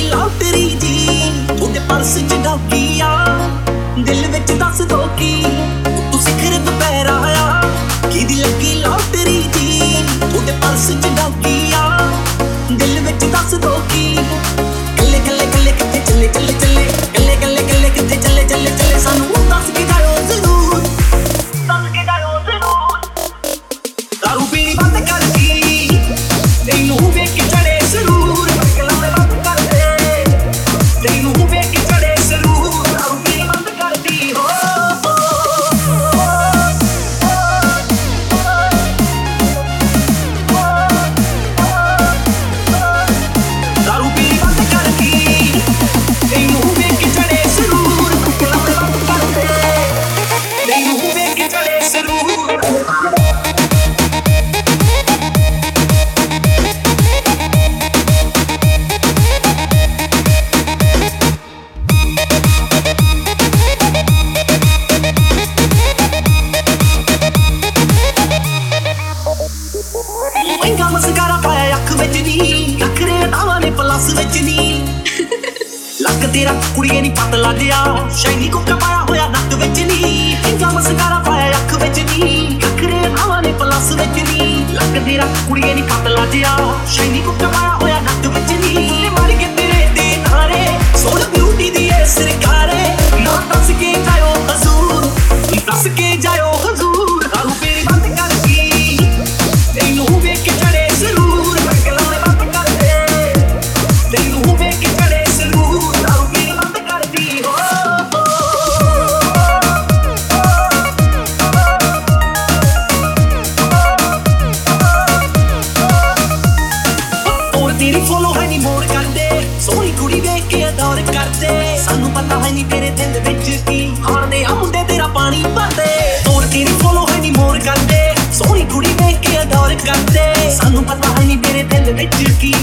ਦੀ lottery ਜੀ ਉਹਦੇ purse 'ਚ ਡਾਕੀਆ ਦਿਲ ਵਿੱਚ ਦੱਸ ਦੋ ਕੀ। ਸਿੰਗਾਰਾ ਪਾਇਆ ਅੱਖ ਵਿੱਚ ਨੀ। ਲੱਕਰੇ ਤਾਵਾਂ ਨੇ ਪਲਸ ਵਿੱਚ ਨੀ। ਲੱਕ ਤੇਰਾ ਕੁੜੀਏ ਨਹੀਂ ਪਤਲਾ ਜਿਆ ਸ਼ੈਨੀ ਕੁੱਕਾ ਪਾਇਆ ਹੋਇਆ ਨੱਕ ਵਿੱਚ ਨੀ। ਪਿੰਗਾ ਮਸਕਾਰਾ ਪਾਇਆ ਅੱਖ ਵਿੱਚ ਨੀ। ਲੱਕਰੇ ਤਾਵਾਂ ਨੇ ਪਲਸ ਵਿੱਚ ਨੀ। ਲੱਕ ਤੇਰਾ ਕੁੜੀਏ ਨਹੀਂ ਪਤਲਾ ਜਿਆ ਸ਼ੈਨੀ ਕੁੱਕਾ ਪਾਇਆ ਹੋਇਆ ਨੱਕ ਵਿੱਚ ਦੇ ਸਾਨੂੰ ਪਤਾ ਹੈ ਨਹੀਂ ਤੇਰੇ ਦਿਲ ਵਿੱਚ ਕੀ ਹਾਰਦੇ। ਆ ਮੁੰਡੇ ਤੇਰਾ ਪਾਣੀ ਭਰਦੇ। ਤੋਰ ਤੇਰੀ ਫੋਲੋ ਹੈ ਨਹੀਂ ਮੋਰ ਕਰਦੇ। ਸੋਹਣੀ ਕੁੜੀ ਵੇਖ ਕੇ ਅਡੋਰ ਕਰਦੇ। ਸਾਨੂੰ ਪਤਾ ਹੈ ਨਹੀਂ ਤੇਰੇ ਦਿਲ ਵਿੱਚ ਕੀ